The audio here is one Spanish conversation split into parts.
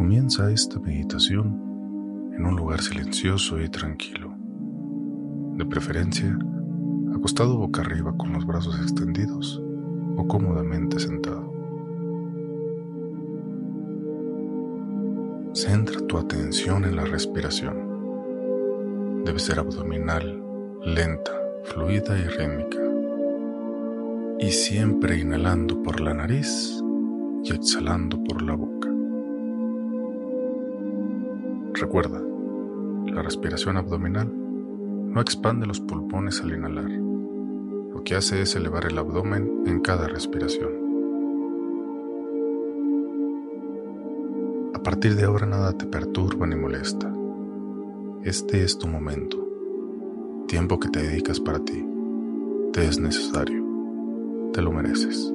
Comienza esta meditación en un lugar silencioso y tranquilo. De preferencia, acostado boca arriba con los brazos extendidos o cómodamente sentado. Centra tu atención en la respiración. Debe ser abdominal, lenta, fluida y rítmica. Y siempre inhalando por la nariz y exhalando por la boca. Recuerda, la respiración abdominal no expande los pulmones al inhalar. Lo que hace es elevar el abdomen en cada respiración. A partir de ahora nada te perturba ni molesta. Este es tu momento, tiempo que te dedicas para ti. Te es necesario, te lo mereces.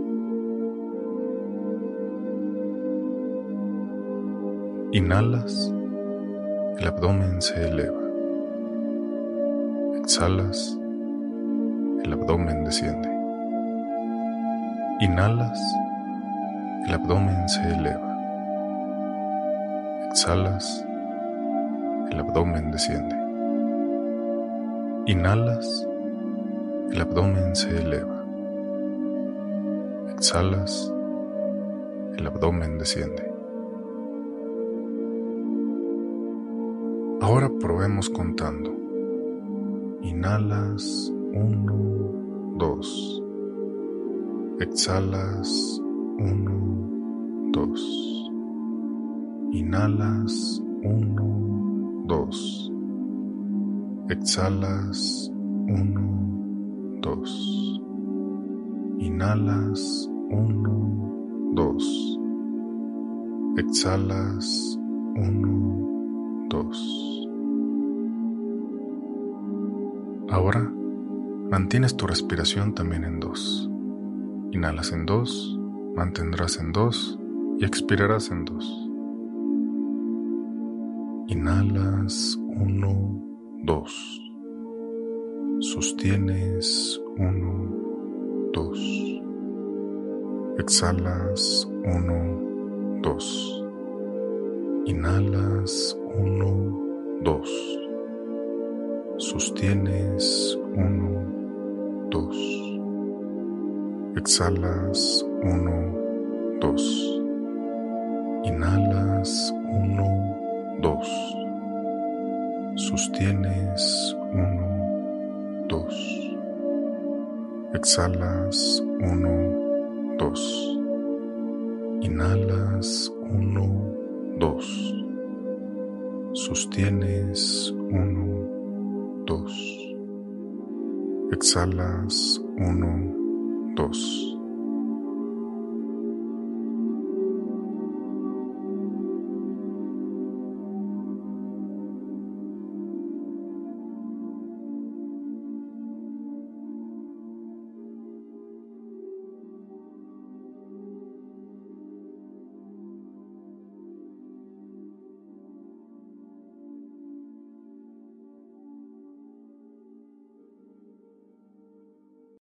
Inhalas, el abdomen se eleva. Exhalas, el abdomen desciende. Inhalas, el abdomen se eleva. Exhalas, el abdomen desciende. Inhalas, el abdomen se eleva. Exhalas, el abdomen desciende. Ahora probemos contando. Inhalas 1, 2. Exhalas 1, 2. Inhalas 1, 2. Exhalas 1, 2. Inhalas 1, 2. Exhalas 1, 2. Ahora mantienes tu respiración también en dos. Inhalas en dos, mantendrás en dos y expirarás en dos. Inhalas uno, dos. Sostienes uno, dos. Exhalas uno, dos. Inhalas uno, dos. Sostienes uno, dos. Exhalas uno, dos. Inhalas uno, dos. Sostienes uno, dos. Exhalas uno, dos. Inhalas uno, dos. Sostienes uno, 2. Exhalas 1, 2.